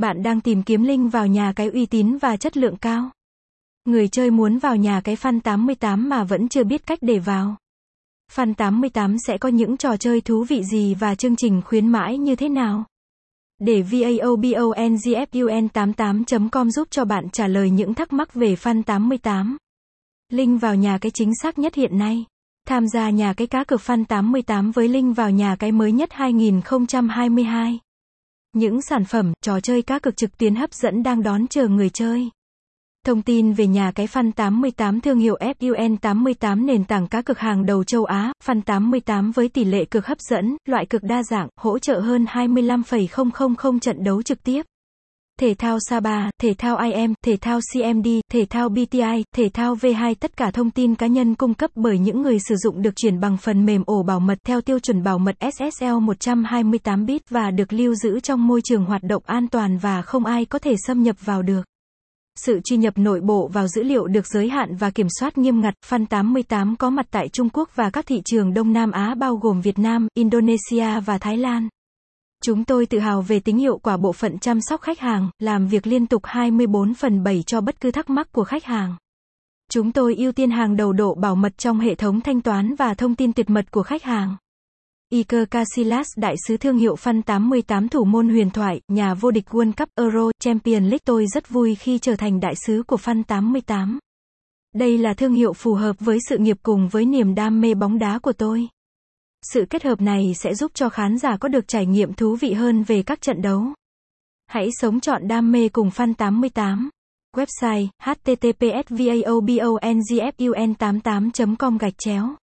Bạn đang tìm kiếm link vào nhà cái uy tín và chất lượng cao. Người chơi muốn vào nhà cái Fan 88 mà vẫn chưa biết cách để vào. Fan 88 sẽ có những trò chơi thú vị gì và chương trình khuyến mãi như thế nào? Để vaobongfun88.com giúp cho bạn trả lời những thắc mắc về Fan 88. Link vào nhà cái chính xác nhất hiện nay. Tham gia nhà cái cá cược Fan 88 với link vào nhà cái mới nhất 2022. Những sản phẩm, trò chơi cá cược trực tuyến hấp dẫn đang đón chờ người chơi. Thông tin về nhà cái Fun 88 thương hiệu FUN 88 nền tảng cá cược hàng đầu châu Á, Fun 88 với tỷ lệ cược hấp dẫn, loại cược đa dạng, hỗ trợ hơn 25,000 trận đấu trực tiếp. Thể thao Saba, thể thao IM, thể thao CMD, thể thao BTI, thể thao V2 tất cả thông tin cá nhân cung cấp bởi những người sử dụng được chuyển bằng phần mềm ổ bảo mật theo tiêu chuẩn bảo mật SSL 128 bit và được lưu giữ trong môi trường hoạt động an toàn và không ai có thể xâm nhập vào được. Sự truy nhập nội bộ vào dữ liệu được giới hạn và kiểm soát nghiêm ngặt. Fun 88 có mặt tại Trung Quốc và các thị trường Đông Nam Á bao gồm Việt Nam, Indonesia và Thái Lan. Chúng tôi tự hào về tính hiệu quả bộ phận chăm sóc khách hàng, làm việc liên tục 24 phần 7 cho bất cứ thắc mắc của khách hàng. Chúng tôi ưu tiên hàng đầu độ bảo mật trong hệ thống thanh toán và thông tin tuyệt mật của khách hàng. Iker Casillas đại sứ thương hiệu Fun 88 thủ môn huyền thoại, nhà vô địch World Cup Euro Champion League tôi rất vui khi trở thành đại sứ của Fun 88. Đây là thương hiệu phù hợp với sự nghiệp cùng với niềm đam mê bóng đá của tôi. Sự kết hợp này sẽ giúp cho khán giả có được trải nghiệm thú vị hơn về các trận đấu. Hãy sống chọn đam mê cùng fan 88, Website https vaobongfun88.com gạch chéo